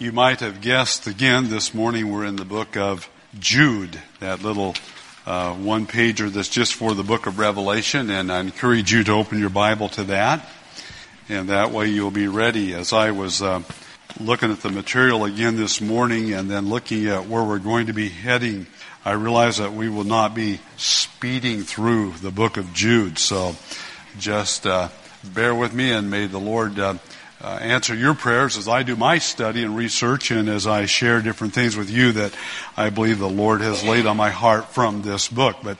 You might have guessed again this morning we're in the book of Jude, that little uh, one pager that's just for the book of Revelation, and I encourage you to open your Bible to that, and that way you'll be ready. As I was uh, looking at the material again this morning and then looking at where we're going to be heading, I realize that we will not be speeding through the book of Jude, so just uh, bear with me and may the Lord uh, answer your prayers as I do my study and research and as I share different things with you that I believe the Lord has laid on my heart from this book. But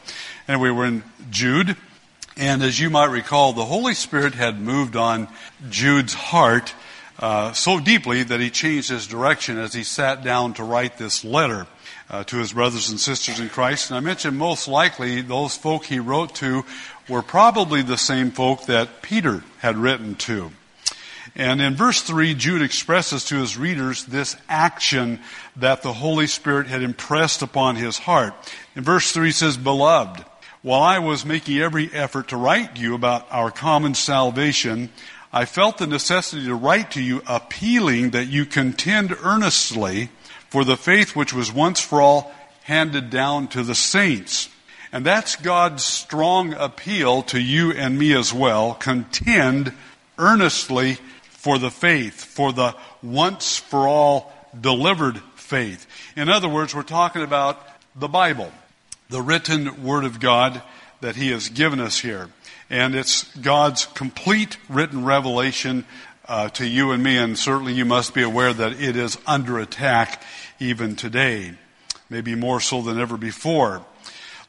anyway, we're in Jude. And as you might recall, the Holy Spirit had moved on Jude's heart uh, so deeply that he changed his direction as he sat down to write this letter uh, to his brothers and sisters in Christ. And I mentioned most likely those folk he wrote to were probably the same folk that Peter had written to. And in verse 3, Jude expresses to his readers this action that the Holy Spirit had impressed upon his heart. In verse 3 he says, Beloved, while I was making every effort to write to you about our common salvation, I felt the necessity to write to you appealing that you contend earnestly for the faith which was once for all handed down to the saints. And that's God's strong appeal to you and me as well. Contend earnestly for the faith, for the once for all delivered faith. In other words, we're talking about the Bible, the written Word of God that He has given us here. And it's God's complete written revelation uh, to you and me, and certainly you must be aware that it is under attack even today, maybe more so than ever before.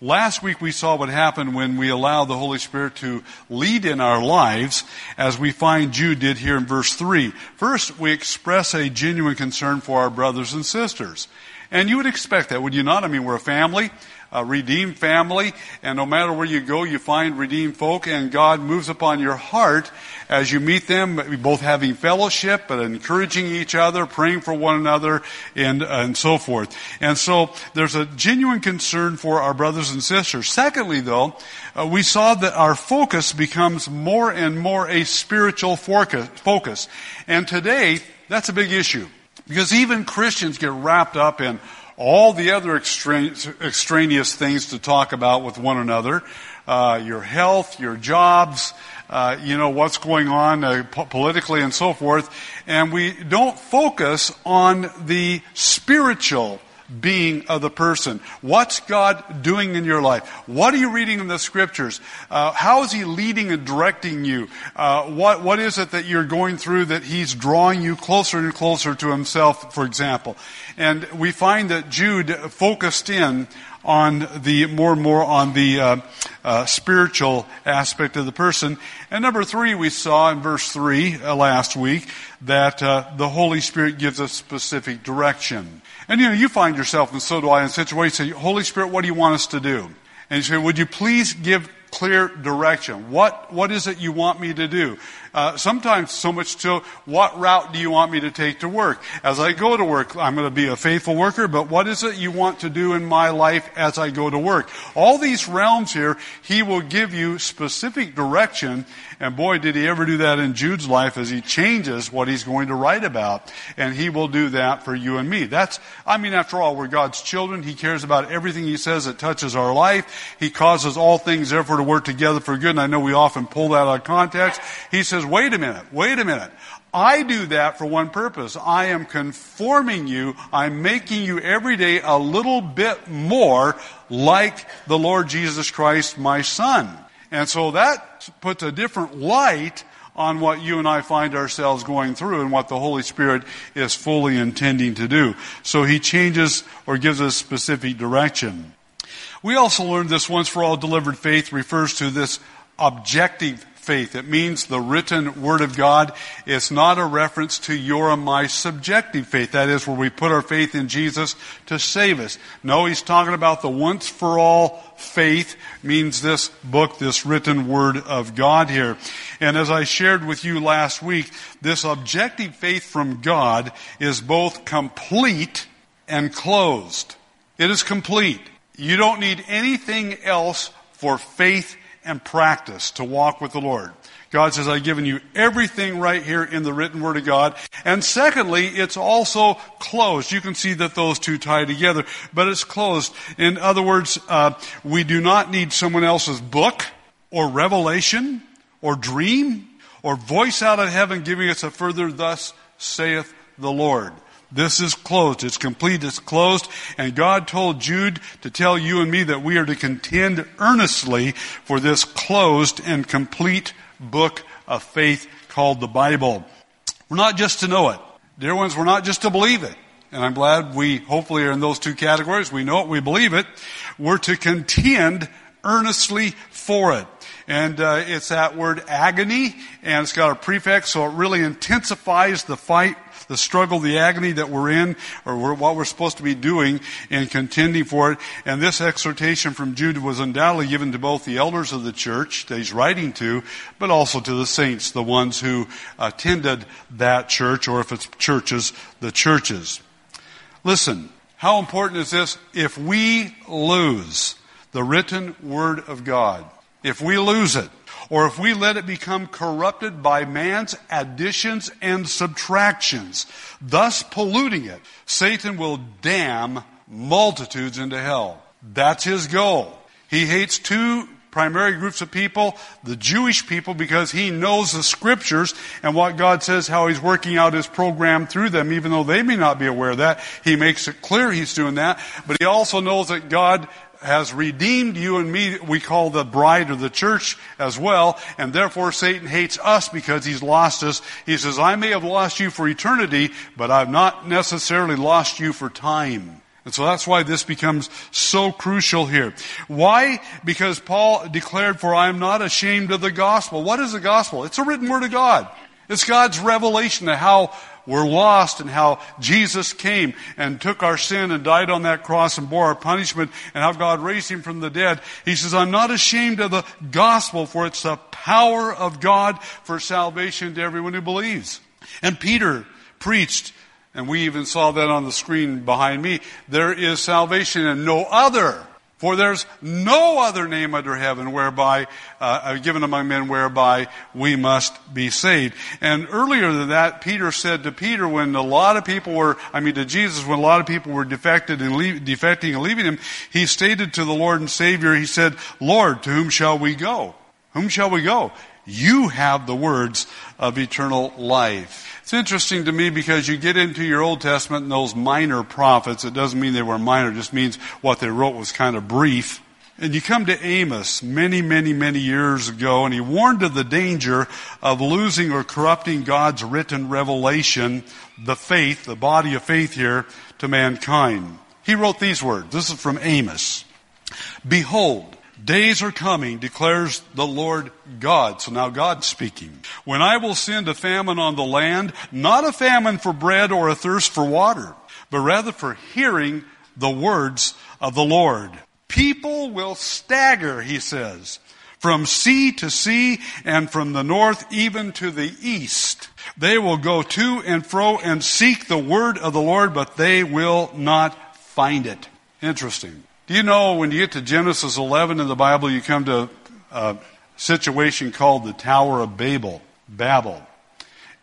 Last week we saw what happened when we allow the Holy Spirit to lead in our lives, as we find Jude did here in verse 3. First, we express a genuine concern for our brothers and sisters. And you would expect that, would you not? I mean, we're a family a redeemed family, and no matter where you go, you find redeemed folk, and God moves upon your heart as you meet them, both having fellowship, but encouraging each other, praying for one another, and, and so forth. And so there's a genuine concern for our brothers and sisters. Secondly, though, uh, we saw that our focus becomes more and more a spiritual focus. And today, that's a big issue. Because even Christians get wrapped up in all the other extraneous things to talk about with one another, uh, your health, your jobs, uh, you know what's going on uh, po- politically and so forth, and we don't focus on the spiritual being of the person. What's God doing in your life? What are you reading in the scriptures? Uh, how is He leading and directing you? Uh, what What is it that you're going through that He's drawing you closer and closer to Himself, for example? And we find that Jude focused in on the more and more on the uh, uh, spiritual aspect of the person. And number three, we saw in verse three uh, last week that uh, the Holy Spirit gives us specific direction. And you know, you find yourself, and so do I, in situations, say, Holy Spirit, what do you want us to do? And you say, would you please give clear direction? What, what is it you want me to do? Uh, sometimes so much to what route do you want me to take to work? As I go to work, I'm going to be a faithful worker, but what is it you want to do in my life as I go to work? All these realms here, he will give you specific direction. And boy, did he ever do that in Jude's life as he changes what he's going to write about. And he will do that for you and me. That's, I mean, after all, we're God's children. He cares about everything he says that touches our life. He causes all things therefore to work together for good. And I know we often pull that out of context. He says, says, wait a minute, wait a minute. I do that for one purpose. I am conforming you. I'm making you every day a little bit more like the Lord Jesus Christ, my son. And so that puts a different light on what you and I find ourselves going through and what the Holy Spirit is fully intending to do. So he changes or gives us specific direction. We also learned this once for all delivered faith refers to this objective faith. It means the written Word of God. It's not a reference to your and my subjective faith. That is where we put our faith in Jesus to save us. No, he's talking about the once for all faith means this book, this written Word of God here. And as I shared with you last week, this objective faith from God is both complete and closed. It is complete. You don't need anything else for faith and practice to walk with the Lord. God says, I've given you everything right here in the written word of God. And secondly, it's also closed. You can see that those two tie together, but it's closed. In other words, uh, we do not need someone else's book or revelation or dream or voice out of heaven giving us a further thus saith the Lord. This is closed. It's complete. It's closed. And God told Jude to tell you and me that we are to contend earnestly for this closed and complete book of faith called the Bible. We're not just to know it. Dear ones, we're not just to believe it. And I'm glad we hopefully are in those two categories. We know it, we believe it. We're to contend earnestly for it. And uh, it's that word agony, and it's got a prefix, so it really intensifies the fight the struggle, the agony that we're in, or what we're supposed to be doing in contending for it. And this exhortation from Jude was undoubtedly given to both the elders of the church that he's writing to, but also to the saints, the ones who attended that church, or if it's churches, the churches. Listen, how important is this? If we lose the written word of God, if we lose it, or if we let it become corrupted by man's additions and subtractions, thus polluting it, Satan will damn multitudes into hell. That's his goal. He hates two primary groups of people, the Jewish people, because he knows the scriptures and what God says, how he's working out his program through them, even though they may not be aware of that. He makes it clear he's doing that, but he also knows that God has redeemed you and me, we call the bride of the church as well, and therefore Satan hates us because he's lost us. He says, I may have lost you for eternity, but I've not necessarily lost you for time. And so that's why this becomes so crucial here. Why? Because Paul declared, for I am not ashamed of the gospel. What is the gospel? It's a written word of God. It's God's revelation of how we're lost and how Jesus came and took our sin and died on that cross and bore our punishment and how God raised him from the dead. He says, I'm not ashamed of the gospel for it's the power of God for salvation to everyone who believes. And Peter preached and we even saw that on the screen behind me. There is salvation in no other. For there's no other name under heaven whereby, uh, uh, given among men whereby we must be saved. And earlier than that, Peter said to Peter when a lot of people were, I mean to Jesus, when a lot of people were defected and leave, defecting and leaving him, he stated to the Lord and Savior, he said, Lord, to whom shall we go? Whom shall we go? You have the words of eternal life. It's interesting to me because you get into your Old Testament and those minor prophets. It doesn't mean they were minor, it just means what they wrote was kind of brief. And you come to Amos many, many, many years ago, and he warned of the danger of losing or corrupting God's written revelation, the faith, the body of faith here, to mankind. He wrote these words. This is from Amos. Behold, Days are coming, declares the Lord God. So now God's speaking. When I will send a famine on the land, not a famine for bread or a thirst for water, but rather for hearing the words of the Lord. People will stagger, he says, from sea to sea and from the north even to the east. They will go to and fro and seek the word of the Lord, but they will not find it. Interesting. Do you know when you get to Genesis 11 in the Bible, you come to a situation called the Tower of Babel, Babel.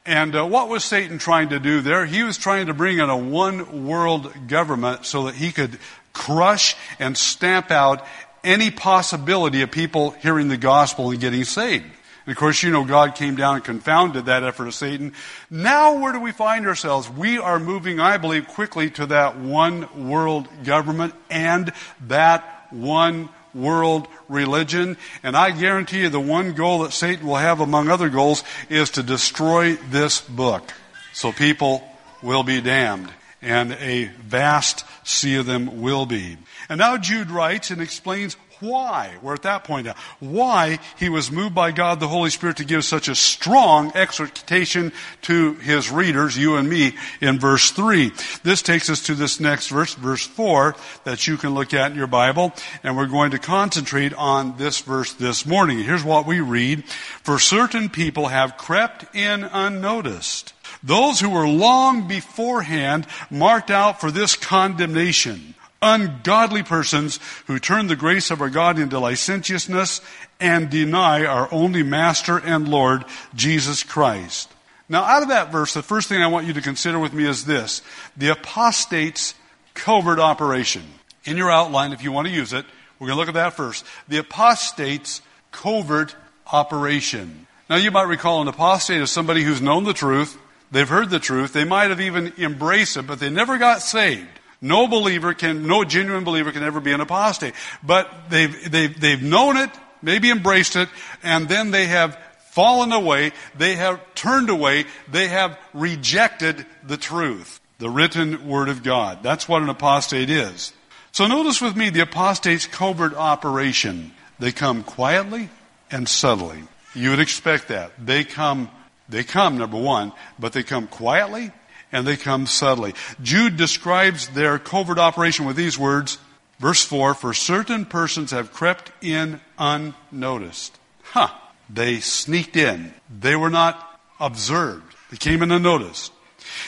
And uh, what was Satan trying to do there? He was trying to bring in a one world government so that he could crush and stamp out any possibility of people hearing the gospel and getting saved. And of course, you know, God came down and confounded that effort of Satan. Now, where do we find ourselves? We are moving, I believe, quickly to that one world government and that one world religion. And I guarantee you the one goal that Satan will have among other goals is to destroy this book. So people will be damned. And a vast sea of them will be. And now Jude writes and explains why, we're at that point now, why he was moved by God the Holy Spirit to give such a strong exhortation to his readers, you and me, in verse 3. This takes us to this next verse, verse 4, that you can look at in your Bible, and we're going to concentrate on this verse this morning. Here's what we read. For certain people have crept in unnoticed. Those who were long beforehand marked out for this condemnation ungodly persons who turn the grace of our God into licentiousness and deny our only Master and Lord, Jesus Christ. Now, out of that verse, the first thing I want you to consider with me is this the apostate's covert operation. In your outline, if you want to use it, we're going to look at that first. The apostate's covert operation. Now, you might recall an apostate is somebody who's known the truth, they've heard the truth, they might have even embraced it, but they never got saved. No believer can, no genuine believer can ever be an apostate. But they've, they've, they've known it, maybe embraced it, and then they have fallen away, they have turned away, they have rejected the truth, the written word of God. That's what an apostate is. So notice with me the apostate's covert operation. They come quietly and subtly. You would expect that. They come, they come, number one, but they come quietly and they come subtly. Jude describes their covert operation with these words, verse 4, for certain persons have crept in unnoticed. Huh. They sneaked in. They were not observed. They came in unnoticed.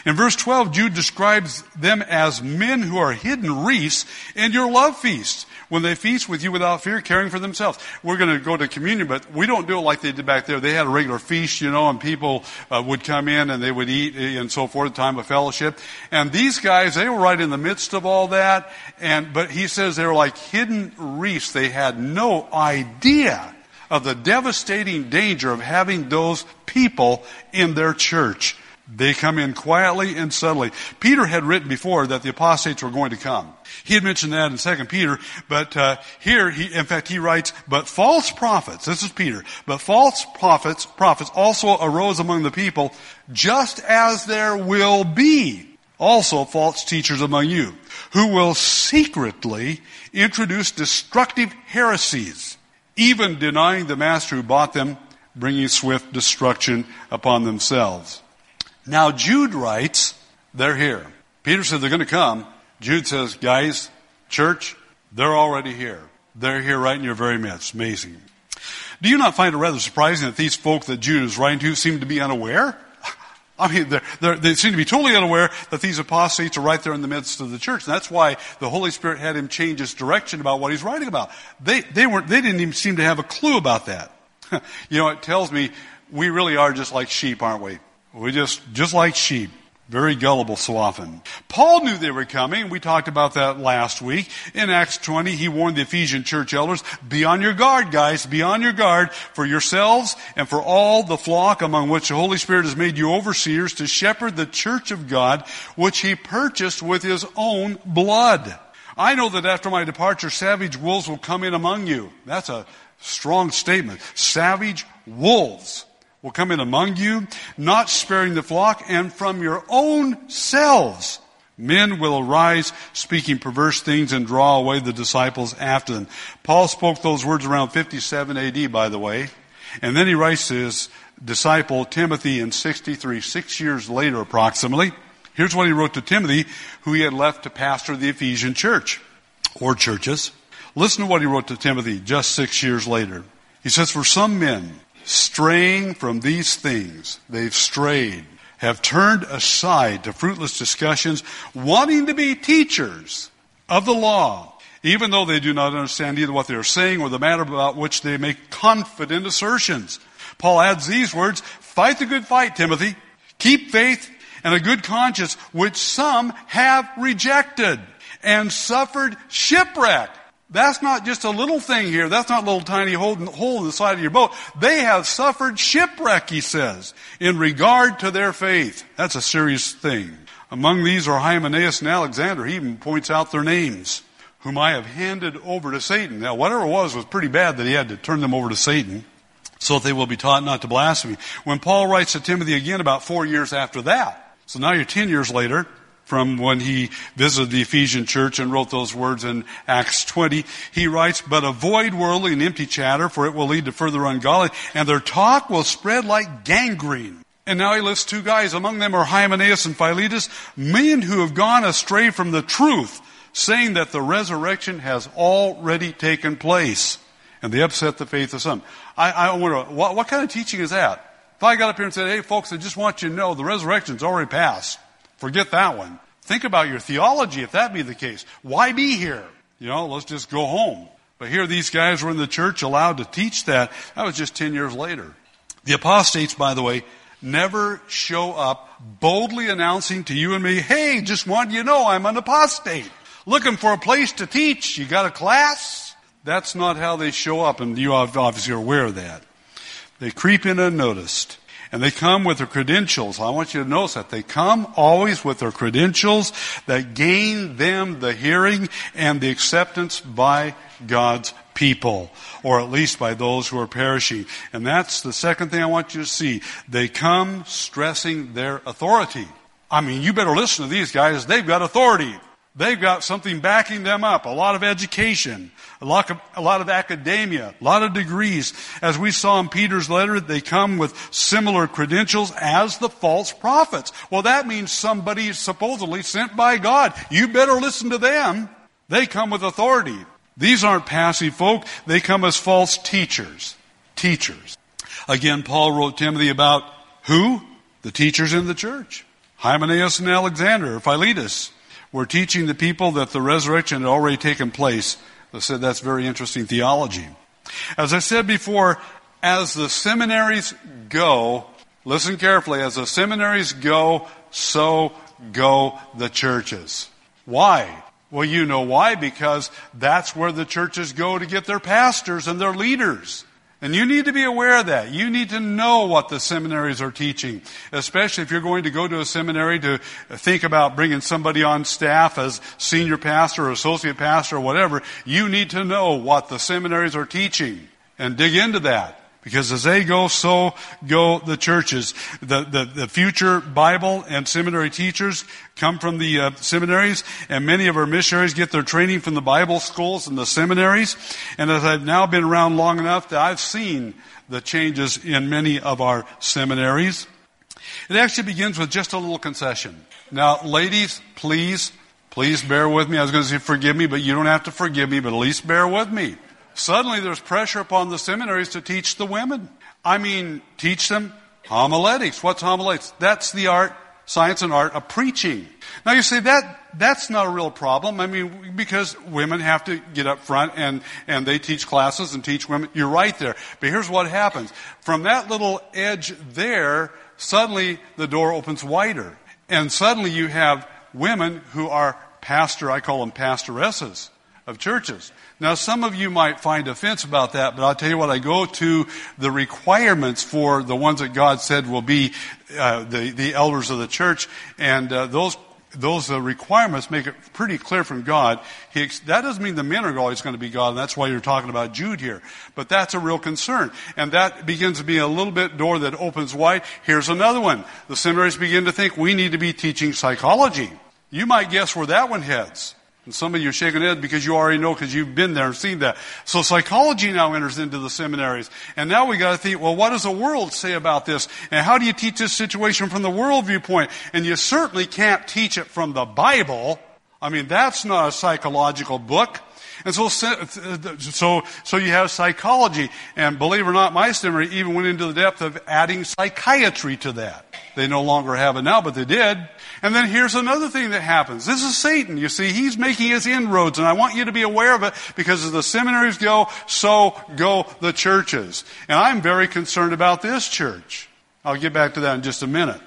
In verse 12, Jude describes them as men who are hidden wreaths in your love feasts when they feast with you without fear, caring for themselves. We're going to go to communion, but we don't do it like they did back there. They had a regular feast, you know, and people uh, would come in and they would eat and so forth, time of fellowship. And these guys, they were right in the midst of all that. And, but he says they were like hidden reefs. They had no idea of the devastating danger of having those people in their church. They come in quietly and subtly. Peter had written before that the apostates were going to come. He had mentioned that in Second Peter, but uh, here, he, in fact, he writes, "But false prophets." This is Peter. But false prophets, prophets also arose among the people, just as there will be also false teachers among you, who will secretly introduce destructive heresies, even denying the master who bought them, bringing swift destruction upon themselves. Now Jude writes, they're here. Peter said they're going to come. Jude says, guys, church, they're already here. They're here right in your very midst. Amazing. Do you not find it rather surprising that these folk that Jude is writing to seem to be unaware? I mean, they're, they're, they seem to be totally unaware that these apostates are right there in the midst of the church. And that's why the Holy Spirit had him change his direction about what he's writing about. They, they weren't, they didn't even seem to have a clue about that. you know, it tells me we really are just like sheep, aren't we? We just, just like sheep. Very gullible so often. Paul knew they were coming. We talked about that last week. In Acts 20, he warned the Ephesian church elders, be on your guard, guys, be on your guard for yourselves and for all the flock among which the Holy Spirit has made you overseers to shepherd the church of God, which he purchased with his own blood. I know that after my departure, savage wolves will come in among you. That's a strong statement. Savage wolves will come in among you, not sparing the flock, and from your own selves men will arise speaking perverse things and draw away the disciples after them. Paul spoke those words around 57 AD, by the way. And then he writes to his disciple Timothy in 63, six years later approximately. Here's what he wrote to Timothy, who he had left to pastor the Ephesian church, or churches. Listen to what he wrote to Timothy just six years later. He says, For some men, straying from these things. They've strayed, have turned aside to fruitless discussions, wanting to be teachers of the law, even though they do not understand either what they are saying or the matter about which they make confident assertions. Paul adds these words, fight the good fight, Timothy. Keep faith and a good conscience, which some have rejected and suffered shipwreck. That's not just a little thing here. That's not a little tiny hole in the side of your boat. They have suffered shipwreck, he says, in regard to their faith. That's a serious thing. Among these are Hymenaeus and Alexander. He even points out their names, whom I have handed over to Satan. Now, whatever it was was pretty bad that he had to turn them over to Satan so that they will be taught not to blaspheme. When Paul writes to Timothy again about four years after that, so now you're ten years later, from when he visited the Ephesian church and wrote those words in Acts 20. He writes, but avoid worldly and empty chatter, for it will lead to further ungodly, and their talk will spread like gangrene. And now he lists two guys. Among them are Hymenaeus and Philetus, men who have gone astray from the truth, saying that the resurrection has already taken place. And they upset the faith of some. I, I wonder, what, what kind of teaching is that? If I got up here and said, hey folks, I just want you to know the resurrection's already passed. Forget that one. Think about your theology if that be the case. Why be here? You know, let's just go home. But here these guys were in the church allowed to teach that. That was just 10 years later. The apostates, by the way, never show up boldly announcing to you and me, hey, just want you to know I'm an apostate. Looking for a place to teach. You got a class? That's not how they show up, and you obviously are aware of that. They creep in unnoticed. And they come with their credentials. I want you to notice that. They come always with their credentials that gain them the hearing and the acceptance by God's people, or at least by those who are perishing. And that's the second thing I want you to see. They come stressing their authority. I mean, you better listen to these guys. They've got authority. They've got something backing them up, a lot of education, a lot of, a lot of academia, a lot of degrees. As we saw in Peter's letter, they come with similar credentials as the false prophets. Well, that means somebody supposedly sent by God. You better listen to them. They come with authority. These aren't passive folk. They come as false teachers. Teachers. Again, Paul wrote Timothy about who? The teachers in the church. Hymenaeus and Alexander, Philetus were teaching the people that the resurrection had already taken place. I said that's very interesting theology. As I said before, as the seminaries go, listen carefully, as the seminaries go, so go the churches. Why? Well, you know why, because that's where the churches go to get their pastors and their leaders. And you need to be aware of that. You need to know what the seminaries are teaching, especially if you're going to go to a seminary to think about bringing somebody on staff as senior pastor or associate pastor or whatever. You need to know what the seminaries are teaching and dig into that. Because as they go, so go the churches. The, the, the future Bible and seminary teachers come from the uh, seminaries, and many of our missionaries get their training from the Bible schools and the seminaries. And as I've now been around long enough that I've seen the changes in many of our seminaries. It actually begins with just a little concession. Now, ladies, please, please bear with me. I was going to say forgive me, but you don't have to forgive me, but at least bear with me. Suddenly there's pressure upon the seminaries to teach the women. I mean, teach them homiletics. What's homiletics? That's the art, science and art of preaching. Now you say that, that's not a real problem. I mean, because women have to get up front and, and they teach classes and teach women. You're right there. But here's what happens. From that little edge there, suddenly the door opens wider. And suddenly you have women who are pastor, I call them pastoresses of churches. Now, some of you might find offense about that, but I'll tell you what, I go to the requirements for the ones that God said will be uh, the, the elders of the church, and uh, those those uh, requirements make it pretty clear from God. He, that doesn't mean the men are always going to be God, and that's why you're talking about Jude here. But that's a real concern. And that begins to be a little bit door that opens wide. Here's another one. The seminaries begin to think we need to be teaching psychology. You might guess where that one heads. And some of you are shaking your head because you already know because you've been there and seen that. So psychology now enters into the seminaries. And now we got to think, well, what does the world say about this? And how do you teach this situation from the world viewpoint? And you certainly can't teach it from the Bible. I mean, that's not a psychological book. And so, so, so you have psychology. And believe it or not, my seminary even went into the depth of adding psychiatry to that. They no longer have it now, but they did. And then here's another thing that happens. This is Satan. You see, he's making his inroads, and I want you to be aware of it because as the seminaries go, so go the churches. And I'm very concerned about this church. I'll get back to that in just a minute.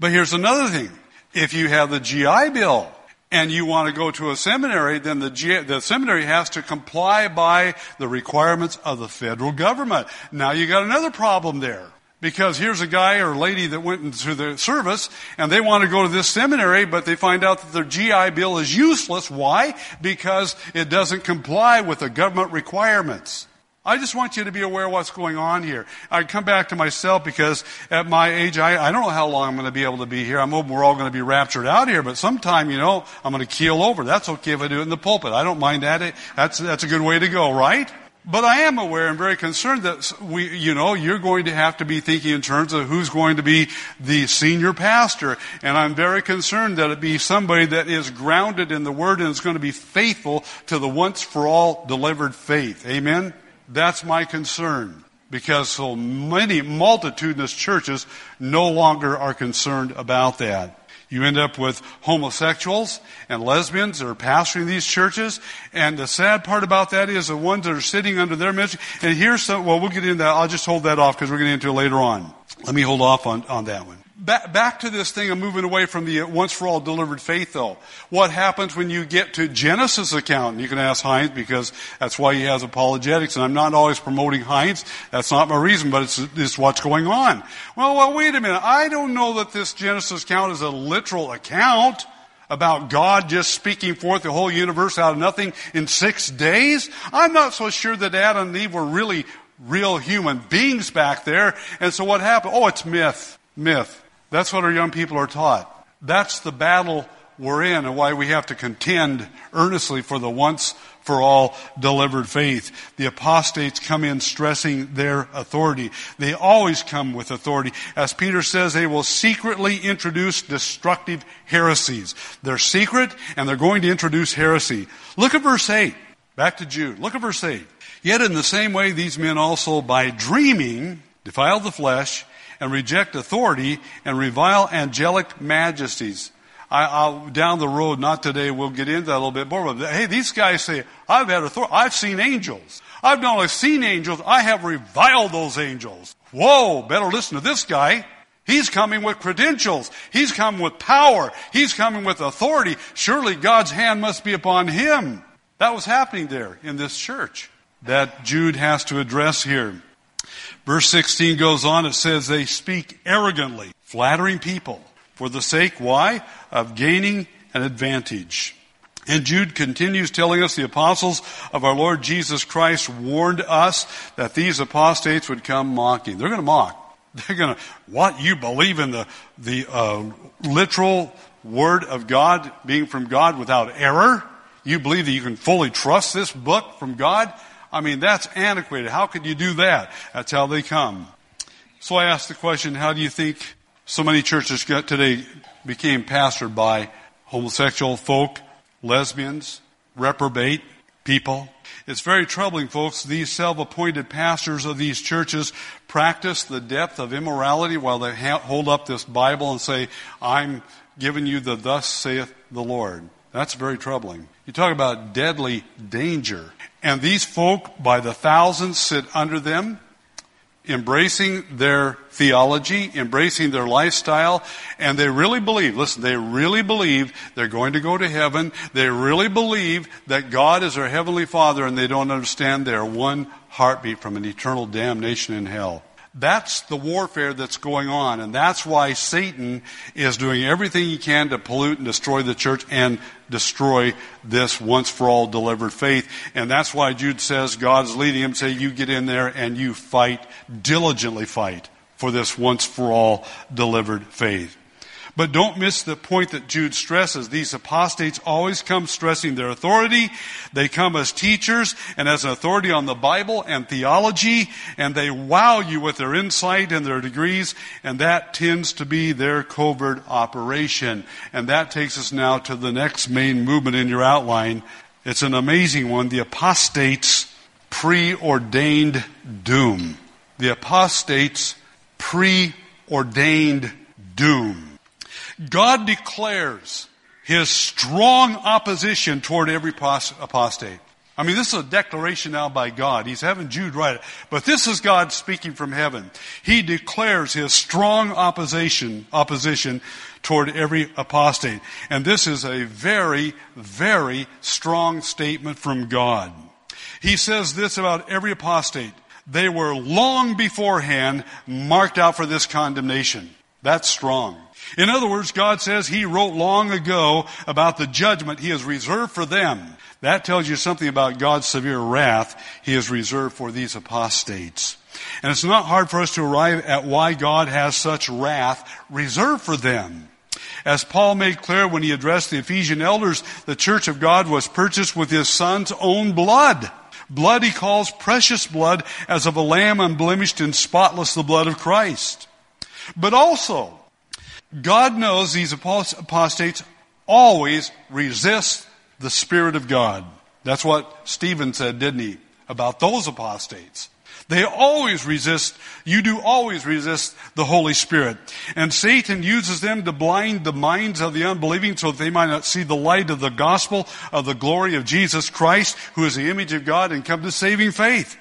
But here's another thing. If you have the GI Bill, and you want to go to a seminary, then the, the seminary has to comply by the requirements of the federal government. Now you got another problem there. Because here's a guy or lady that went into the service and they want to go to this seminary, but they find out that their GI Bill is useless. Why? Because it doesn't comply with the government requirements. I just want you to be aware of what's going on here. I come back to myself because at my age, I, I don't know how long I'm going to be able to be here. I'm hoping we're all going to be raptured out here, but sometime, you know, I'm going to keel over. That's okay if I do it in the pulpit. I don't mind that. That's, that's a good way to go, right? But I am aware and very concerned that we, you know, you're going to have to be thinking in terms of who's going to be the senior pastor. And I'm very concerned that it be somebody that is grounded in the Word and is going to be faithful to the once for all delivered faith. Amen? That's my concern because so many multitudinous churches no longer are concerned about that. You end up with homosexuals and lesbians that are pastoring these churches. And the sad part about that is the ones that are sitting under their ministry. And here's some, well, we'll get into that. I'll just hold that off because we're getting into it later on. Let me hold off on, on that one. Back, back to this thing of moving away from the once for all delivered faith though. What happens when you get to Genesis account? You can ask Hines because that's why he has apologetics and I'm not always promoting Hines. That's not my reason, but it's, it's what's going on. Well, well, wait a minute. I don't know that this Genesis account is a literal account about God just speaking forth the whole universe out of nothing in six days. I'm not so sure that Adam and Eve were really real human beings back there. And so what happened? Oh, it's myth. Myth. That's what our young people are taught. That's the battle we're in and why we have to contend earnestly for the once for all delivered faith. The apostates come in stressing their authority. They always come with authority. As Peter says, they will secretly introduce destructive heresies. They're secret and they're going to introduce heresy. Look at verse 8. Back to Jude. Look at verse 8. Yet in the same way, these men also by dreaming defile the flesh and reject authority and revile angelic majesties. I, I'll, down the road, not today, we'll get into that a little bit more. But hey, these guys say, I've had authority. I've seen angels. I've not only seen angels, I have reviled those angels. Whoa, better listen to this guy. He's coming with credentials. He's coming with power. He's coming with authority. Surely God's hand must be upon him. That was happening there in this church that Jude has to address here. Verse 16 goes on, it says they speak arrogantly, flattering people for the sake, why? Of gaining an advantage. And Jude continues telling us the apostles of our Lord Jesus Christ warned us that these apostates would come mocking. They're going to mock. They're going to, what, you believe in the, the uh, literal word of God being from God without error? You believe that you can fully trust this book from God? I mean, that's antiquated. How could you do that? That's how they come. So I asked the question, how do you think so many churches today became pastored by homosexual folk, lesbians, reprobate people? It's very troubling, folks. These self-appointed pastors of these churches practice the depth of immorality while they hold up this Bible and say, I'm giving you the thus saith the Lord. That's very troubling. You talk about deadly danger. And these folk, by the thousands, sit under them, embracing their theology, embracing their lifestyle, and they really believe, listen, they really believe they're going to go to heaven. They really believe that God is their heavenly Father, and they don't understand they're one heartbeat from an eternal damnation in hell. That's the warfare that's going on, and that's why Satan is doing everything he can to pollute and destroy the church and destroy this once for all delivered faith. And that's why Jude says God's leading him, say, you get in there and you fight, diligently fight for this once for all delivered faith. But don't miss the point that Jude stresses. These apostates always come stressing their authority. They come as teachers and as an authority on the Bible and theology, and they wow you with their insight and their degrees, and that tends to be their covert operation. And that takes us now to the next main movement in your outline. It's an amazing one. The apostates preordained doom. The apostates preordained doom. God declares his strong opposition toward every apostate. I mean, this is a declaration now by God. He's having Jude write it. But this is God speaking from heaven. He declares his strong opposition, opposition toward every apostate. And this is a very, very strong statement from God. He says this about every apostate. They were long beforehand marked out for this condemnation. That's strong. In other words, God says He wrote long ago about the judgment He has reserved for them. That tells you something about God's severe wrath He has reserved for these apostates. And it's not hard for us to arrive at why God has such wrath reserved for them. As Paul made clear when he addressed the Ephesian elders, the church of God was purchased with his son's own blood. Blood he calls precious blood as of a lamb unblemished and spotless, the blood of Christ. But also, God knows these apostates always resist the Spirit of God. That's what Stephen said, didn't he, about those apostates. They always resist, you do always resist the Holy Spirit. And Satan uses them to blind the minds of the unbelieving so that they might not see the light of the gospel of the glory of Jesus Christ, who is the image of God, and come to saving faith.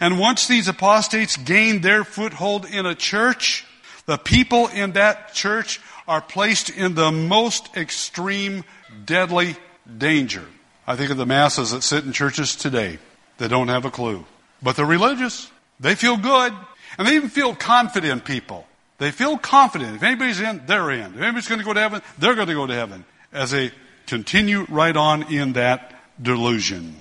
And once these apostates gain their foothold in a church, the people in that church are placed in the most extreme, deadly danger. I think of the masses that sit in churches today that don't have a clue. But they're religious. They feel good. And they even feel confident people. They feel confident. If anybody's in, they're in. If anybody's going to go to heaven, they're going to go to heaven. As they continue right on in that delusion.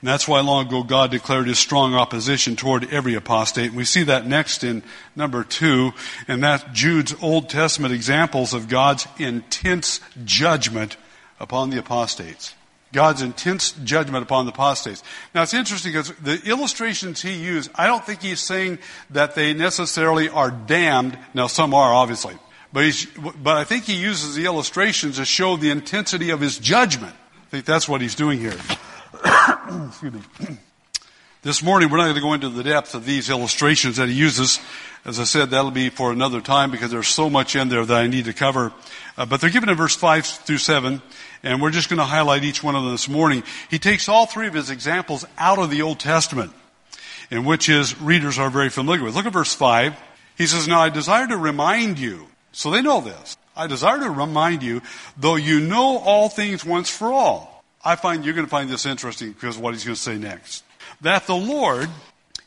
And that's why long ago God declared his strong opposition toward every apostate. And we see that next in number two, and that's Jude's Old Testament examples of God's intense judgment upon the apostates. God's intense judgment upon the apostates. Now it's interesting because the illustrations he used, I don't think he's saying that they necessarily are damned. Now some are, obviously. But, but I think he uses the illustrations to show the intensity of his judgment. I think that's what he's doing here. Excuse me. This morning, we're not going to go into the depth of these illustrations that he uses. As I said, that'll be for another time because there's so much in there that I need to cover. Uh, but they're given in verse 5 through 7, and we're just going to highlight each one of them this morning. He takes all three of his examples out of the Old Testament, in which his readers are very familiar with. Look at verse 5. He says, Now I desire to remind you, so they know this. I desire to remind you, though you know all things once for all. I find you're going to find this interesting because what he's going to say next that the Lord,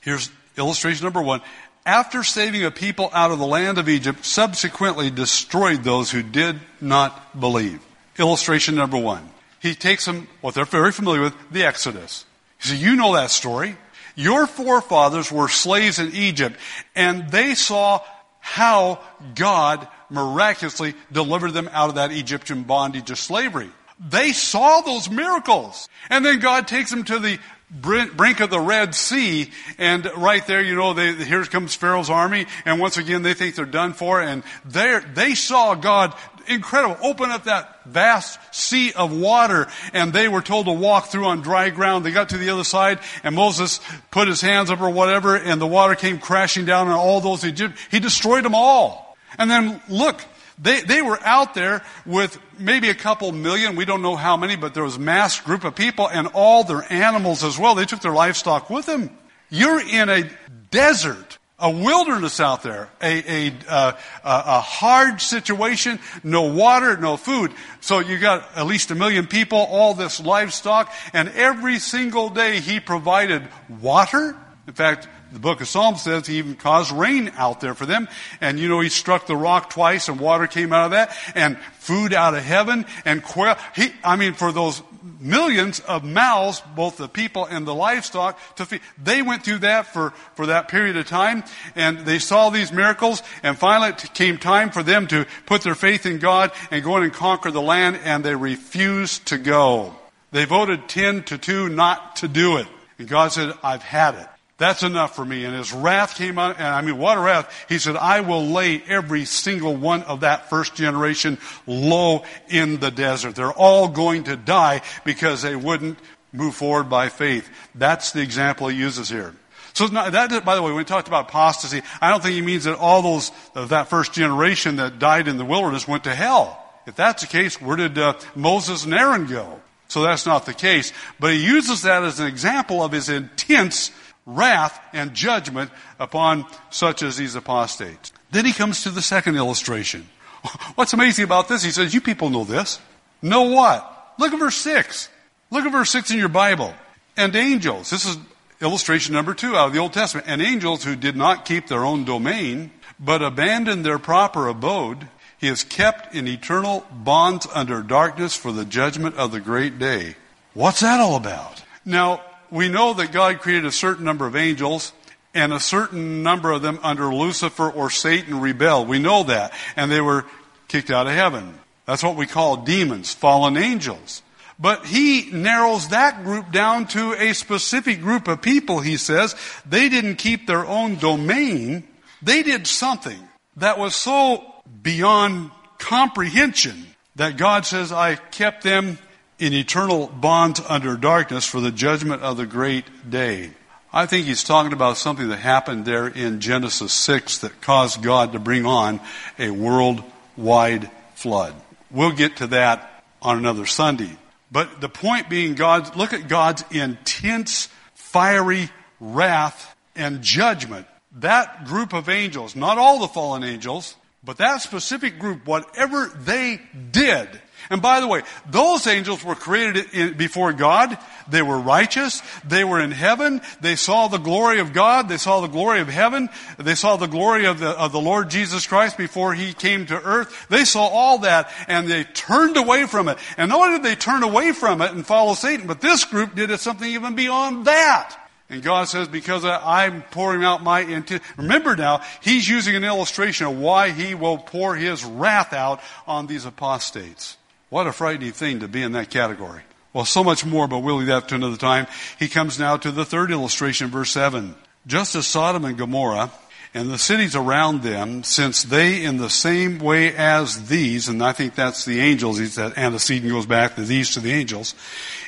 here's illustration number one, after saving a people out of the land of Egypt, subsequently destroyed those who did not believe. Illustration number one. He takes them, what they're very familiar with, the Exodus. He said, you know that story. Your forefathers were slaves in Egypt, and they saw how God miraculously delivered them out of that Egyptian bondage of slavery. They saw those miracles. And then God takes them to the brink of the Red Sea, and right there, you know, they, here comes Pharaoh's army, and once again they think they're done for, and they they saw God incredible open up that vast sea of water, and they were told to walk through on dry ground. They got to the other side, and Moses put his hands up or whatever, and the water came crashing down on all those Egyptians. He destroyed them all. And then look, they, they were out there with maybe a couple million, we don't know how many, but there was a mass group of people and all their animals as well. They took their livestock with them. You're in a desert, a wilderness out there, a, a, uh, a hard situation, no water, no food. So you got at least a million people, all this livestock, and every single day he provided water. In fact, the book of Psalms says he even caused rain out there for them. And you know, he struck the rock twice and water came out of that and food out of heaven and quail. He, I mean, for those millions of mouths, both the people and the livestock to feed. They went through that for, for that period of time and they saw these miracles and finally it came time for them to put their faith in God and go in and conquer the land and they refused to go. They voted 10 to 2 not to do it. And God said, I've had it. That's enough for me. And his wrath came on, and I mean, what a wrath. He said, I will lay every single one of that first generation low in the desert. They're all going to die because they wouldn't move forward by faith. That's the example he uses here. So not, that, by the way, when we talked about apostasy, I don't think he means that all those of that first generation that died in the wilderness went to hell. If that's the case, where did uh, Moses and Aaron go? So that's not the case. But he uses that as an example of his intense wrath and judgment upon such as these apostates. Then he comes to the second illustration. What's amazing about this? He says, You people know this. Know what? Look at verse 6. Look at verse 6 in your Bible. And angels. This is illustration number two out of the Old Testament. And angels who did not keep their own domain, but abandoned their proper abode, he is kept in eternal bonds under darkness for the judgment of the great day. What's that all about? Now, we know that God created a certain number of angels and a certain number of them under Lucifer or Satan rebelled. We know that. And they were kicked out of heaven. That's what we call demons, fallen angels. But he narrows that group down to a specific group of people, he says. They didn't keep their own domain. They did something that was so beyond comprehension that God says, I kept them in eternal bonds under darkness for the judgment of the great day. I think he's talking about something that happened there in Genesis 6 that caused God to bring on a worldwide flood. We'll get to that on another Sunday. But the point being God, look at God's intense, fiery wrath and judgment. That group of angels, not all the fallen angels, but that specific group, whatever they did, and by the way, those angels were created in, before God. They were righteous. They were in heaven. They saw the glory of God. They saw the glory of heaven. They saw the glory of the, of the Lord Jesus Christ before He came to earth. They saw all that and they turned away from it. And not only did they turn away from it and follow Satan, but this group did something even beyond that. And God says, because I'm pouring out my intent. Remember now, He's using an illustration of why He will pour His wrath out on these apostates. What a frightening thing to be in that category. Well, so much more, but we'll leave that to another time. He comes now to the third illustration, verse 7. Just as Sodom and Gomorrah and the cities around them, since they in the same way as these, and I think that's the angels, that antecedent goes back to these to the angels,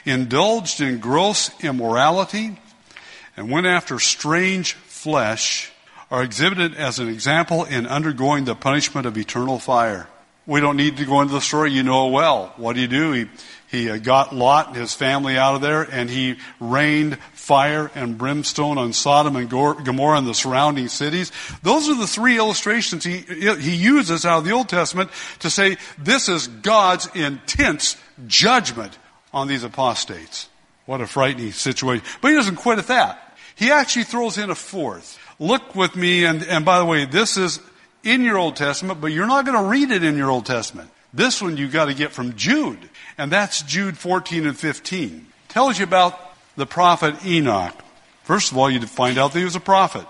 indulged in gross immorality and went after strange flesh, are exhibited as an example in undergoing the punishment of eternal fire. We don't need to go into the story. You know well. What did he do? He, he uh, got Lot and his family out of there and he rained fire and brimstone on Sodom and Gomorrah and the surrounding cities. Those are the three illustrations he, he uses out of the Old Testament to say this is God's intense judgment on these apostates. What a frightening situation. But he doesn't quit at that. He actually throws in a fourth. Look with me, and, and by the way, this is in your Old Testament, but you're not going to read it in your Old Testament. This one you've got to get from Jude, and that's Jude 14 and 15. Tells you about the prophet Enoch. First of all, you find out that he was a prophet.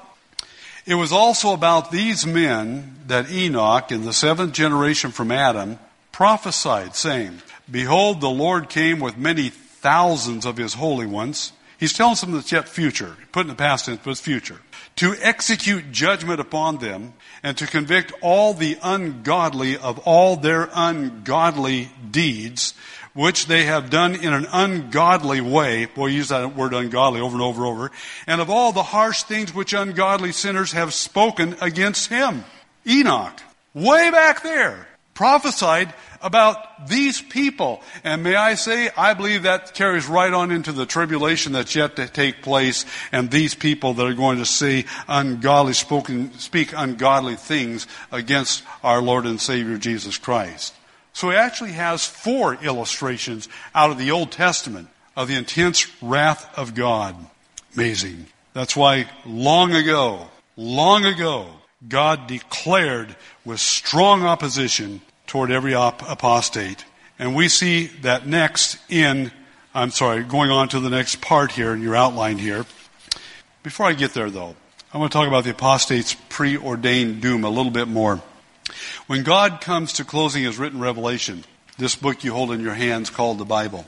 It was also about these men that Enoch, in the seventh generation from Adam, prophesied, saying, Behold, the Lord came with many thousands of his holy ones. He's telling them that's yet future, putting the past tense, but it's future to execute judgment upon them and to convict all the ungodly of all their ungodly deeds, which they have done in an ungodly way. Boy, use that word ungodly over and over and over. And of all the harsh things which ungodly sinners have spoken against him. Enoch, way back there, prophesied about these people. And may I say, I believe that carries right on into the tribulation that's yet to take place and these people that are going to say ungodly spoken, speak ungodly things against our Lord and Savior Jesus Christ. So he actually has four illustrations out of the Old Testament of the intense wrath of God. Amazing. That's why long ago, long ago, God declared with strong opposition toward every op- apostate. And we see that next in, I'm sorry, going on to the next part here in your outline here. Before I get there though, I want to talk about the apostate's preordained doom a little bit more. When God comes to closing his written revelation, this book you hold in your hands called the Bible,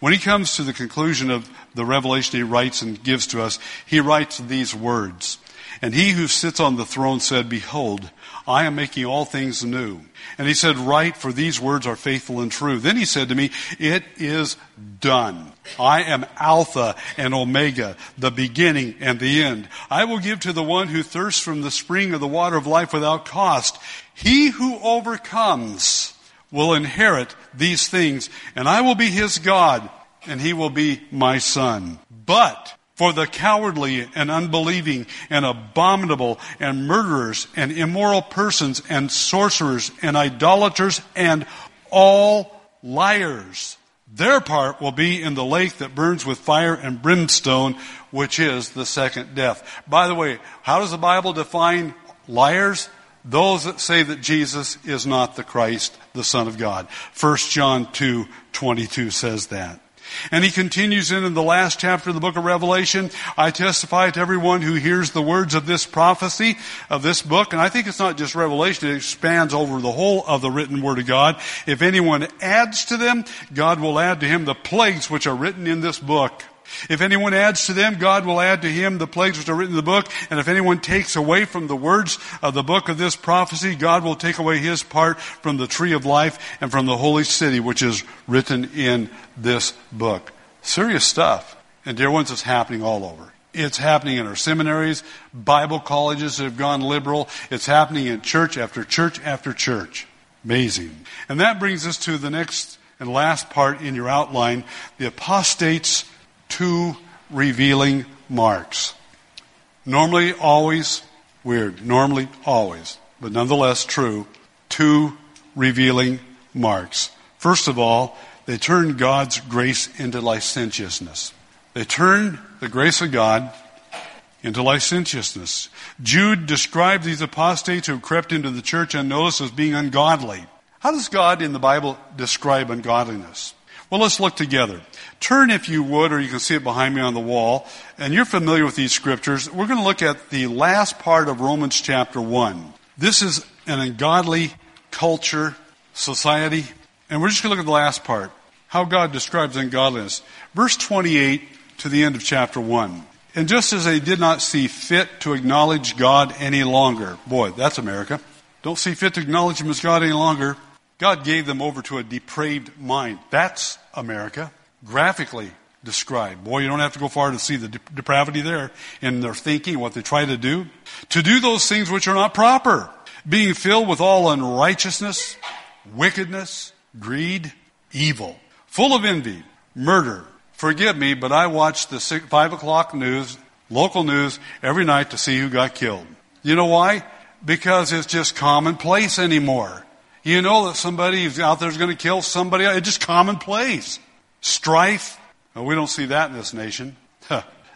when he comes to the conclusion of the revelation he writes and gives to us, he writes these words. And he who sits on the throne said, Behold, I am making all things new. And he said, Write, for these words are faithful and true. Then he said to me, It is done. I am Alpha and Omega, the beginning and the end. I will give to the one who thirsts from the spring of the water of life without cost. He who overcomes will inherit these things, and I will be his God, and he will be my son. But for the cowardly and unbelieving and abominable and murderers and immoral persons and sorcerers and idolaters and all liars. Their part will be in the lake that burns with fire and brimstone, which is the second death. By the way, how does the Bible define liars? Those that say that Jesus is not the Christ, the Son of God. 1 John 2, 22 says that. And he continues in, in the last chapter of the book of Revelation, I testify to everyone who hears the words of this prophecy, of this book, and I think it's not just Revelation, it expands over the whole of the written word of God. If anyone adds to them, God will add to him the plagues which are written in this book. If anyone adds to them, God will add to him the plagues which are written in the book. And if anyone takes away from the words of the book of this prophecy, God will take away his part from the tree of life and from the holy city which is written in this book. Serious stuff. And dear ones, it's happening all over. It's happening in our seminaries, Bible colleges that have gone liberal. It's happening in church after church after church. Amazing. And that brings us to the next and last part in your outline the apostates' two revealing marks. Normally, always weird. Normally, always. But nonetheless, true. Two revealing marks. First of all, they turn God's grace into licentiousness. They turn the grace of God into licentiousness. Jude described these apostates who crept into the church unnoticed as being ungodly. How does God in the Bible describe ungodliness? Well, let's look together. Turn, if you would, or you can see it behind me on the wall, and you're familiar with these scriptures. We're going to look at the last part of Romans chapter 1. This is an ungodly culture, society, and we're just going to look at the last part how God describes ungodliness. Verse 28 to the end of chapter 1. And just as they did not see fit to acknowledge God any longer, boy, that's America. Don't see fit to acknowledge Him as God any longer. God gave them over to a depraved mind. That's America. Graphically described. Boy, you don't have to go far to see the depravity there in their thinking, what they try to do. To do those things which are not proper, being filled with all unrighteousness, wickedness, greed, evil, full of envy, murder. Forgive me, but I watch the six, five o'clock news, local news, every night to see who got killed. You know why? Because it's just commonplace anymore. You know that somebody out there is going to kill somebody. It's just commonplace. Strife. Well, we don't see that in this nation.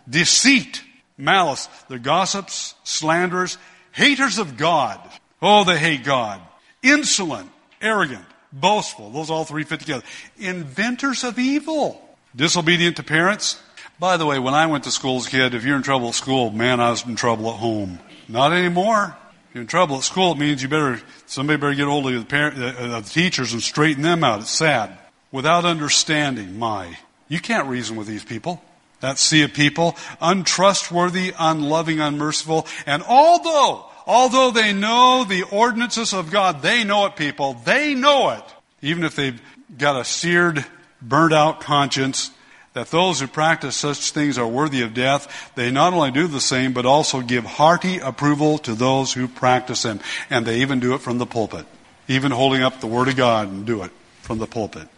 Deceit. Malice. They're gossips, slanderers, haters of God. Oh, they hate God. Insolent, arrogant, boastful. Those all three fit together. Inventors of evil. Disobedient to parents. By the way, when I went to school as a kid, if you're in trouble at school, man, I was in trouble at home. Not anymore. You're in trouble at school, it means you better, somebody better get hold of the, parent, uh, the teachers and straighten them out. It's sad. Without understanding, my, you can't reason with these people. That sea of people, untrustworthy, unloving, unmerciful, and although although they know the ordinances of God, they know it, people. They know it. Even if they've got a seared, burnt out conscience, that those who practice such things are worthy of death, they not only do the same, but also give hearty approval to those who practice them. And they even do it from the pulpit. Even holding up the Word of God and do it from the pulpit.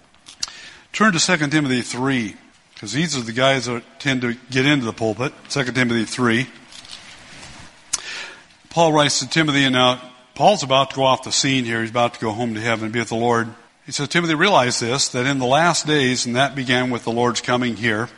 Turn to 2 Timothy 3, because these are the guys that tend to get into the pulpit. 2 Timothy 3. Paul writes to Timothy, and now Paul's about to go off the scene here. He's about to go home to heaven and be with the Lord. He says, Timothy, realize this, that in the last days, and that began with the Lord's coming here.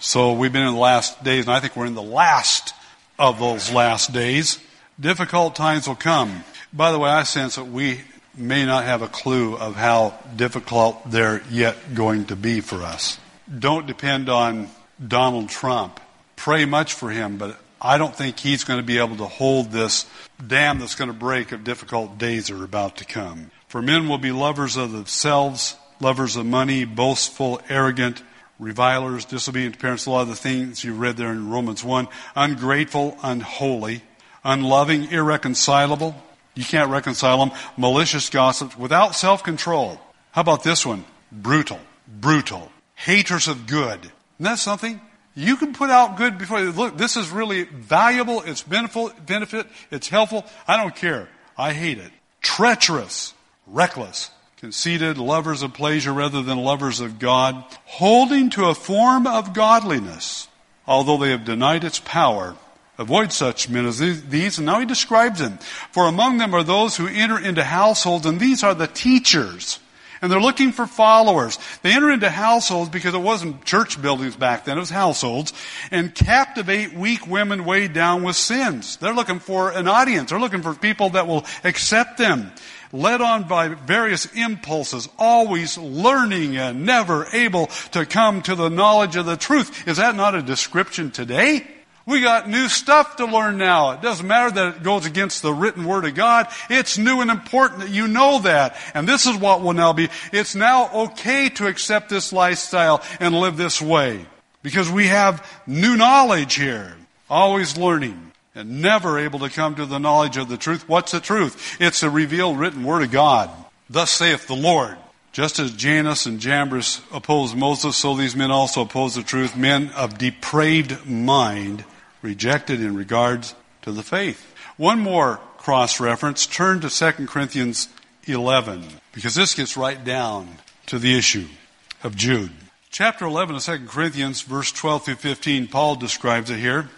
So we've been in the last days, and I think we're in the last of those last days. Difficult times will come. By the way, I sense that we may not have a clue of how difficult they're yet going to be for us. Don't depend on Donald Trump. Pray much for him, but I don't think he's going to be able to hold this dam that's going to break of difficult days that are about to come. For men will be lovers of themselves, lovers of money, boastful, arrogant, revilers, disobedient to parents, a lot of the things you read there in Romans 1, ungrateful, unholy, unloving, irreconcilable. You can't reconcile them. Malicious gossips, without self-control. How about this one? Brutal, brutal, haters of good. Isn't that something? You can put out good before you look. This is really valuable. It's benefit. It's helpful. I don't care. I hate it. Treacherous, reckless, conceited, lovers of pleasure rather than lovers of God, holding to a form of godliness, although they have denied its power. Avoid such men as these. And now he describes them. For among them are those who enter into households, and these are the teachers and they're looking for followers. They enter into households because it wasn't church buildings back then, it was households, and captivate weak women weighed down with sins. They're looking for an audience. They're looking for people that will accept them. Led on by various impulses, always learning and never able to come to the knowledge of the truth. Is that not a description today? We got new stuff to learn now. It doesn't matter that it goes against the written word of God. It's new and important that you know that. And this is what will now be. It's now okay to accept this lifestyle and live this way. Because we have new knowledge here. Always learning and never able to come to the knowledge of the truth. What's the truth? It's the revealed written word of God. Thus saith the Lord. Just as Jannes and Jambres opposed Moses, so these men also oppose the truth. Men of depraved mind rejected in regards to the faith. One more cross reference. Turn to 2 Corinthians 11, because this gets right down to the issue of Jude. Chapter 11 of 2 Corinthians, verse 12 through 15, Paul describes it here.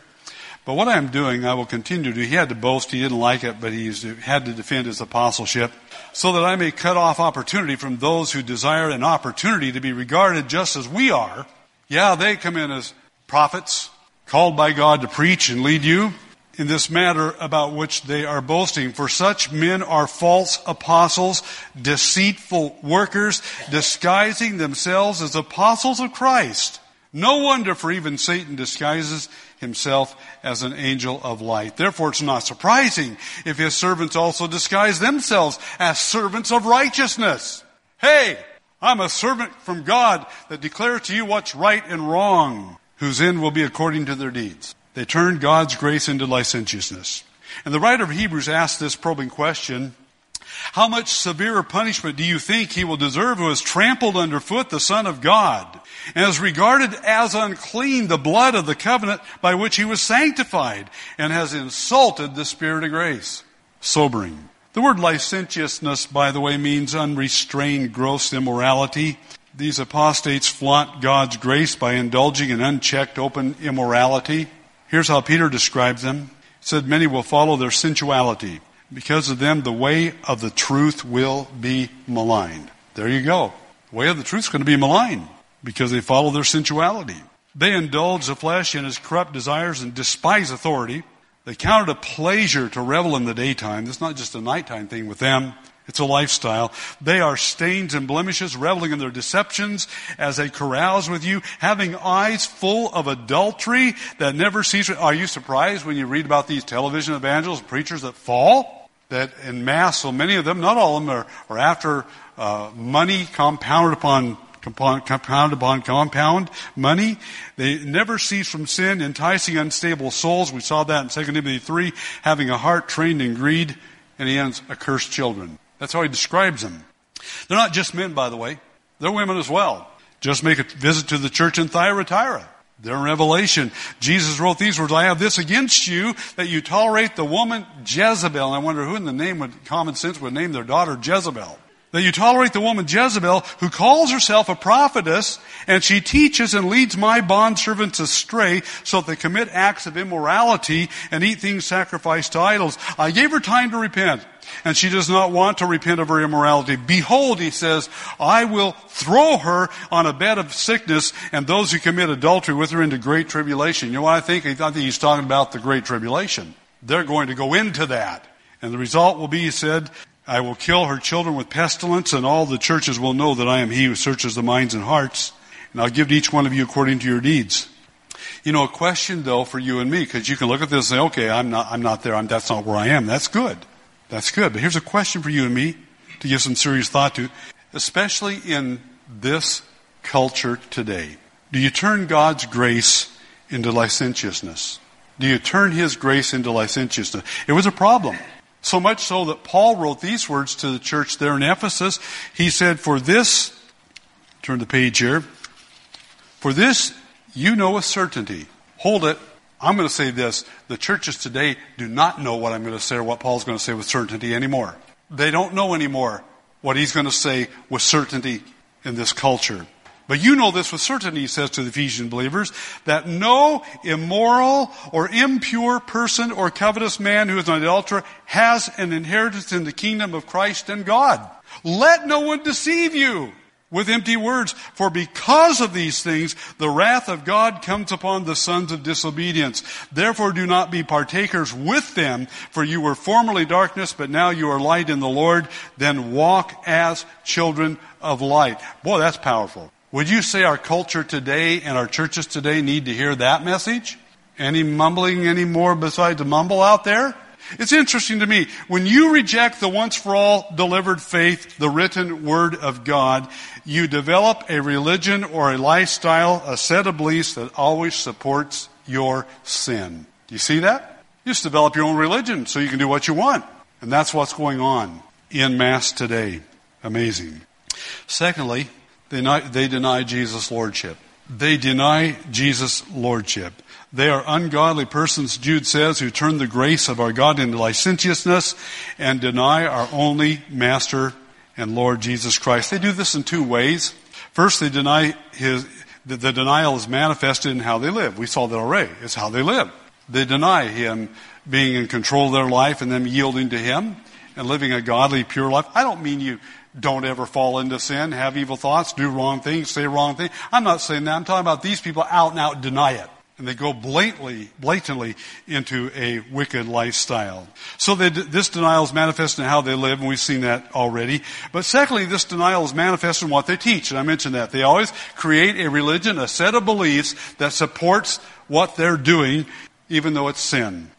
But what I'm doing, I will continue to do. He had to boast, he didn't like it, but he had to defend his apostleship, so that I may cut off opportunity from those who desire an opportunity to be regarded just as we are. Yeah, they come in as prophets, called by God to preach and lead you in this matter about which they are boasting. For such men are false apostles, deceitful workers, disguising themselves as apostles of Christ. No wonder for even Satan disguises himself as an angel of light. Therefore it's not surprising if his servants also disguise themselves as servants of righteousness. Hey, I'm a servant from God that declares to you what's right and wrong, whose end will be according to their deeds. They turned God's grace into licentiousness. And the writer of Hebrews asked this probing question, how much severer punishment do you think he will deserve who has trampled underfoot the Son of God and has regarded as unclean the blood of the covenant by which he was sanctified and has insulted the Spirit of grace? Sobering. The word licentiousness, by the way, means unrestrained gross immorality. These apostates flaunt God's grace by indulging in unchecked open immorality. Here's how Peter describes them. He said, Many will follow their sensuality. Because of them, the way of the truth will be maligned. There you go. The way of the truth is going to be maligned because they follow their sensuality. They indulge the flesh in its corrupt desires and despise authority. They count it a pleasure to revel in the daytime. It's not just a nighttime thing with them. It's a lifestyle. They are stains and blemishes, reveling in their deceptions as they carouse with you, having eyes full of adultery that never cease. Are you surprised when you read about these television evangelists, preachers that fall? That in mass, so many of them, not all of them, are, are after uh, money compounded upon compound upon compound money. They never cease from sin, enticing unstable souls. We saw that in 2 Timothy 3, having a heart trained in greed, and he ends accursed children. That's how he describes them. They're not just men, by the way. They're women as well. Just make a visit to the church in Thyatira. They're in Revelation. Jesus wrote these words, I have this against you, that you tolerate the woman Jezebel. And I wonder who in the name would, common sense would name their daughter Jezebel that you tolerate the woman Jezebel who calls herself a prophetess and she teaches and leads my bondservants astray so that they commit acts of immorality and eat things sacrificed to idols. I gave her time to repent and she does not want to repent of her immorality. Behold, he says, I will throw her on a bed of sickness and those who commit adultery with her into great tribulation. You know what I think? I think he's talking about the great tribulation. They're going to go into that. And the result will be, he said, I will kill her children with pestilence, and all the churches will know that I am he who searches the minds and hearts, and I'll give to each one of you according to your deeds. You know, a question though for you and me, because you can look at this and say, okay, I'm not, I'm not there, I'm, that's not where I am. That's good. That's good. But here's a question for you and me to give some serious thought to, especially in this culture today. Do you turn God's grace into licentiousness? Do you turn His grace into licentiousness? It was a problem. So much so that Paul wrote these words to the church there in Ephesus. He said, For this, turn the page here, for this you know with certainty. Hold it. I'm going to say this. The churches today do not know what I'm going to say or what Paul's going to say with certainty anymore. They don't know anymore what he's going to say with certainty in this culture. But you know this with certainty, he says to the Ephesian believers, that no immoral or impure person or covetous man who is an adulterer has an inheritance in the kingdom of Christ and God. Let no one deceive you with empty words, for because of these things, the wrath of God comes upon the sons of disobedience. Therefore do not be partakers with them, for you were formerly darkness, but now you are light in the Lord. Then walk as children of light. Boy, that's powerful. Would you say our culture today and our churches today need to hear that message? Any mumbling anymore besides a mumble out there? It's interesting to me. When you reject the once for all delivered faith, the written word of God, you develop a religion or a lifestyle, a set of beliefs that always supports your sin. Do you see that? You just develop your own religion so you can do what you want. And that's what's going on in mass today. Amazing. Secondly, they deny, they deny Jesus' lordship. They deny Jesus' lordship. They are ungodly persons, Jude says, who turn the grace of our God into licentiousness and deny our only Master and Lord Jesus Christ. They do this in two ways. First, they deny his, the, the denial is manifested in how they live. We saw that already. It's how they live. They deny him being in control of their life and them yielding to him and living a godly, pure life. I don't mean you don't ever fall into sin, have evil thoughts, do wrong things, say wrong things. I'm not saying that. I'm talking about these people out and out deny it. And they go blatantly, blatantly into a wicked lifestyle. So they, this denial is manifest in how they live, and we've seen that already. But secondly, this denial is manifest in what they teach, and I mentioned that. They always create a religion, a set of beliefs that supports what they're doing, even though it's sin.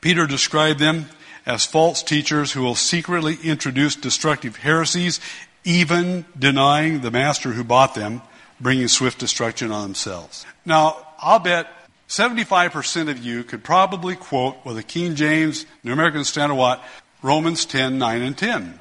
Peter described them as false teachers who will secretly introduce destructive heresies, even denying the master who bought them, bringing swift destruction on themselves. Now, I'll bet 75% of you could probably quote with a King James, New American Standard What, Romans 10, 9, and 10.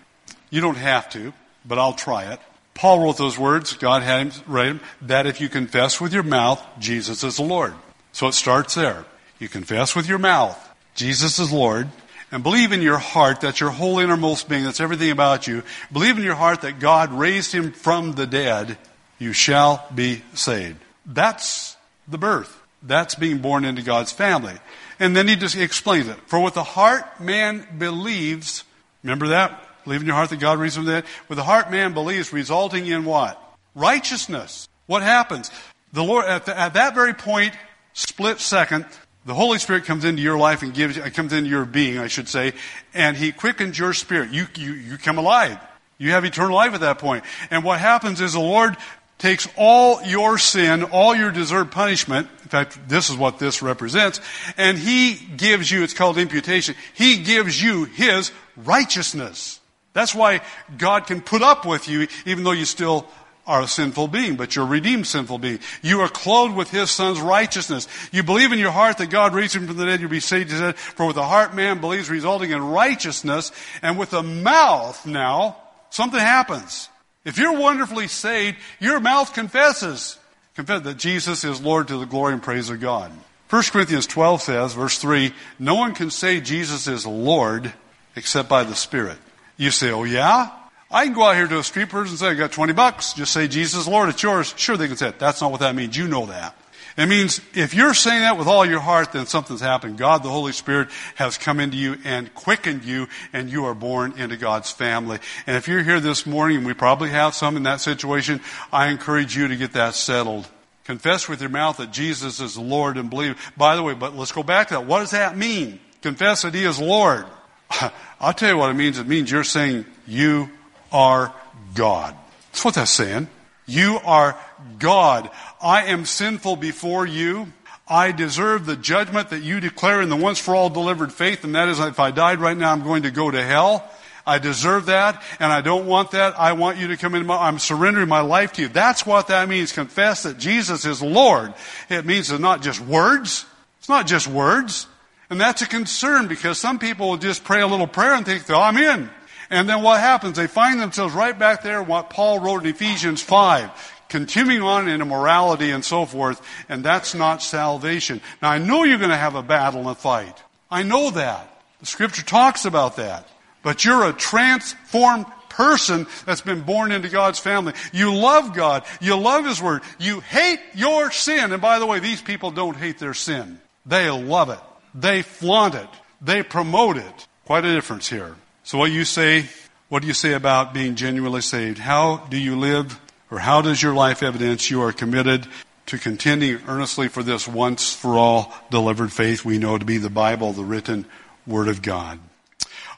You don't have to, but I'll try it. Paul wrote those words, God had him write them, that if you confess with your mouth, Jesus is the Lord. So it starts there. You confess with your mouth, Jesus is Lord, and believe in your heart that your whole innermost being, that's everything about you, believe in your heart that God raised him from the dead, you shall be saved. That's the birth. That's being born into God's family. And then he just explains it. For with the heart man believes, remember that? Believe in your heart that God raised him from the dead. With the heart man believes, resulting in what? Righteousness. What happens? The Lord, at, the, at that very point, split second, the Holy Spirit comes into your life and gives, uh, comes into your being, I should say, and He quickens your spirit. You, you, you come alive. You have eternal life at that point. And what happens is the Lord takes all your sin, all your deserved punishment. In fact, this is what this represents. And He gives you, it's called imputation. He gives you His righteousness. That's why God can put up with you even though you still are a sinful being, but you're a redeemed sinful being. You are clothed with His Son's righteousness. You believe in your heart that God raised Him from the dead, you'll be saved. He said, for with the heart man believes resulting in righteousness, and with the mouth now, something happens. If you're wonderfully saved, your mouth confesses. Confess that Jesus is Lord to the glory and praise of God. 1 Corinthians 12 says, verse 3, no one can say Jesus is Lord except by the Spirit. You say, oh yeah? I can go out here to a street person and say, I got 20 bucks. Just say, Jesus Lord, it's yours. Sure, they can say it. That's not what that means. You know that. It means if you're saying that with all your heart, then something's happened. God, the Holy Spirit, has come into you and quickened you, and you are born into God's family. And if you're here this morning, and we probably have some in that situation, I encourage you to get that settled. Confess with your mouth that Jesus is Lord and believe. By the way, but let's go back to that. What does that mean? Confess that He is Lord. I'll tell you what it means. It means you're saying you are God. That's what that's saying. You are God. I am sinful before you. I deserve the judgment that you declare in the once for all delivered faith, and that is if I died right now, I'm going to go to hell. I deserve that, and I don't want that. I want you to come into my, I'm surrendering my life to you. That's what that means. Confess that Jesus is Lord. It means it's not just words. It's not just words. And that's a concern because some people will just pray a little prayer and think, oh, I'm in. And then what happens? They find themselves right back there, what Paul wrote in Ephesians 5, continuing on in immorality and so forth, and that's not salvation. Now I know you're going to have a battle and a fight. I know that. The scripture talks about that. But you're a transformed person that's been born into God's family. You love God. You love His Word. You hate your sin. And by the way, these people don't hate their sin. They love it. They flaunt it. They promote it. Quite a difference here. So what you say, what do you say about being genuinely saved? How do you live or how does your life evidence you are committed to contending earnestly for this once for all delivered faith we know to be the Bible, the written Word of God?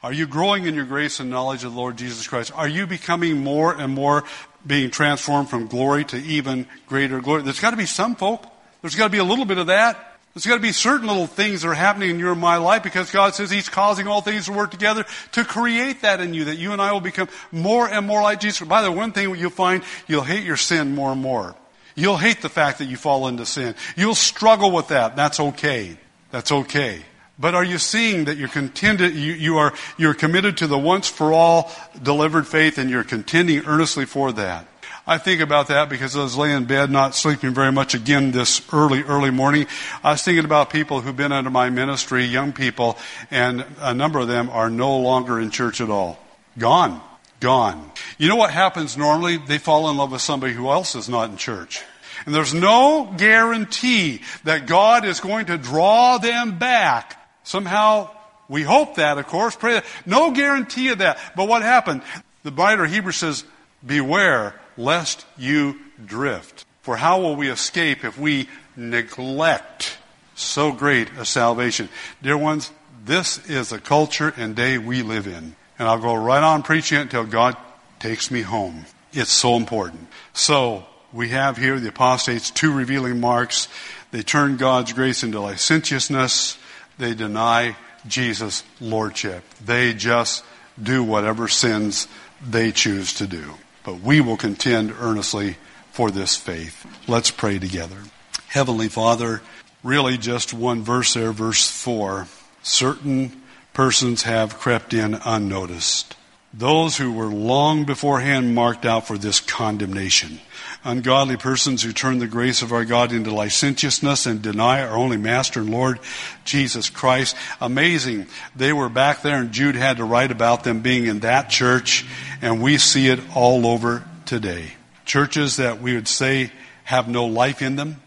Are you growing in your grace and knowledge of the Lord Jesus Christ? Are you becoming more and more being transformed from glory to even greater glory? There's got to be some folk. There's got to be a little bit of that. There's got to be certain little things that are happening in your and my life because God says He's causing all things to work together to create that in you, that you and I will become more and more like Jesus. By the way, one thing you'll find, you'll hate your sin more and more. You'll hate the fact that you fall into sin. You'll struggle with that. That's okay. That's okay. But are you seeing that you're contended, you, you are, you're committed to the once for all delivered faith and you're contending earnestly for that? I think about that because I was laying in bed, not sleeping very much again this early, early morning. I was thinking about people who've been under my ministry, young people, and a number of them are no longer in church at all. Gone. Gone. You know what happens normally? They fall in love with somebody who else is not in church. And there's no guarantee that God is going to draw them back. Somehow, we hope that, of course. Pray that. No guarantee of that. But what happened? The writer Hebrew says, beware lest you drift. For how will we escape if we neglect so great a salvation? Dear ones, this is the culture and day we live in. And I'll go right on preaching it until God takes me home. It's so important. So, we have here the apostates, two revealing marks. They turn God's grace into licentiousness. They deny Jesus' lordship. They just do whatever sins they choose to do. But we will contend earnestly for this faith. Let's pray together. Heavenly Father, really just one verse there, verse 4. Certain persons have crept in unnoticed. Those who were long beforehand marked out for this condemnation. Ungodly persons who turn the grace of our God into licentiousness and deny our only Master and Lord, Jesus Christ. Amazing. They were back there and Jude had to write about them being in that church and we see it all over today. Churches that we would say have no life in them,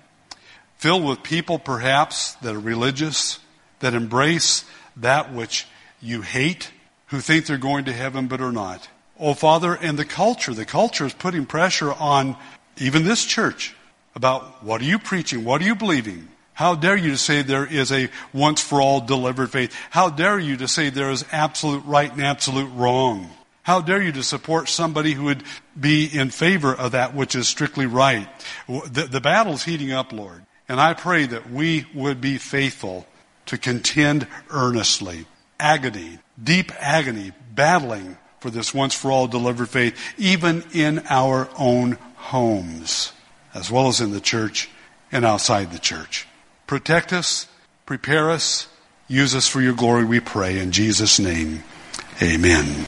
filled with people perhaps that are religious, that embrace that which you hate, who think they're going to heaven but are not. Oh, Father, and the culture. The culture is putting pressure on even this church about what are you preaching? What are you believing? How dare you to say there is a once for all delivered faith? How dare you to say there is absolute right and absolute wrong? How dare you to support somebody who would be in favor of that which is strictly right? The, the battle's heating up, Lord. And I pray that we would be faithful to contend earnestly. Agony, deep agony, battling for this once for all delivered faith, even in our own homes, as well as in the church and outside the church. Protect us, prepare us, use us for your glory, we pray. In Jesus' name, amen.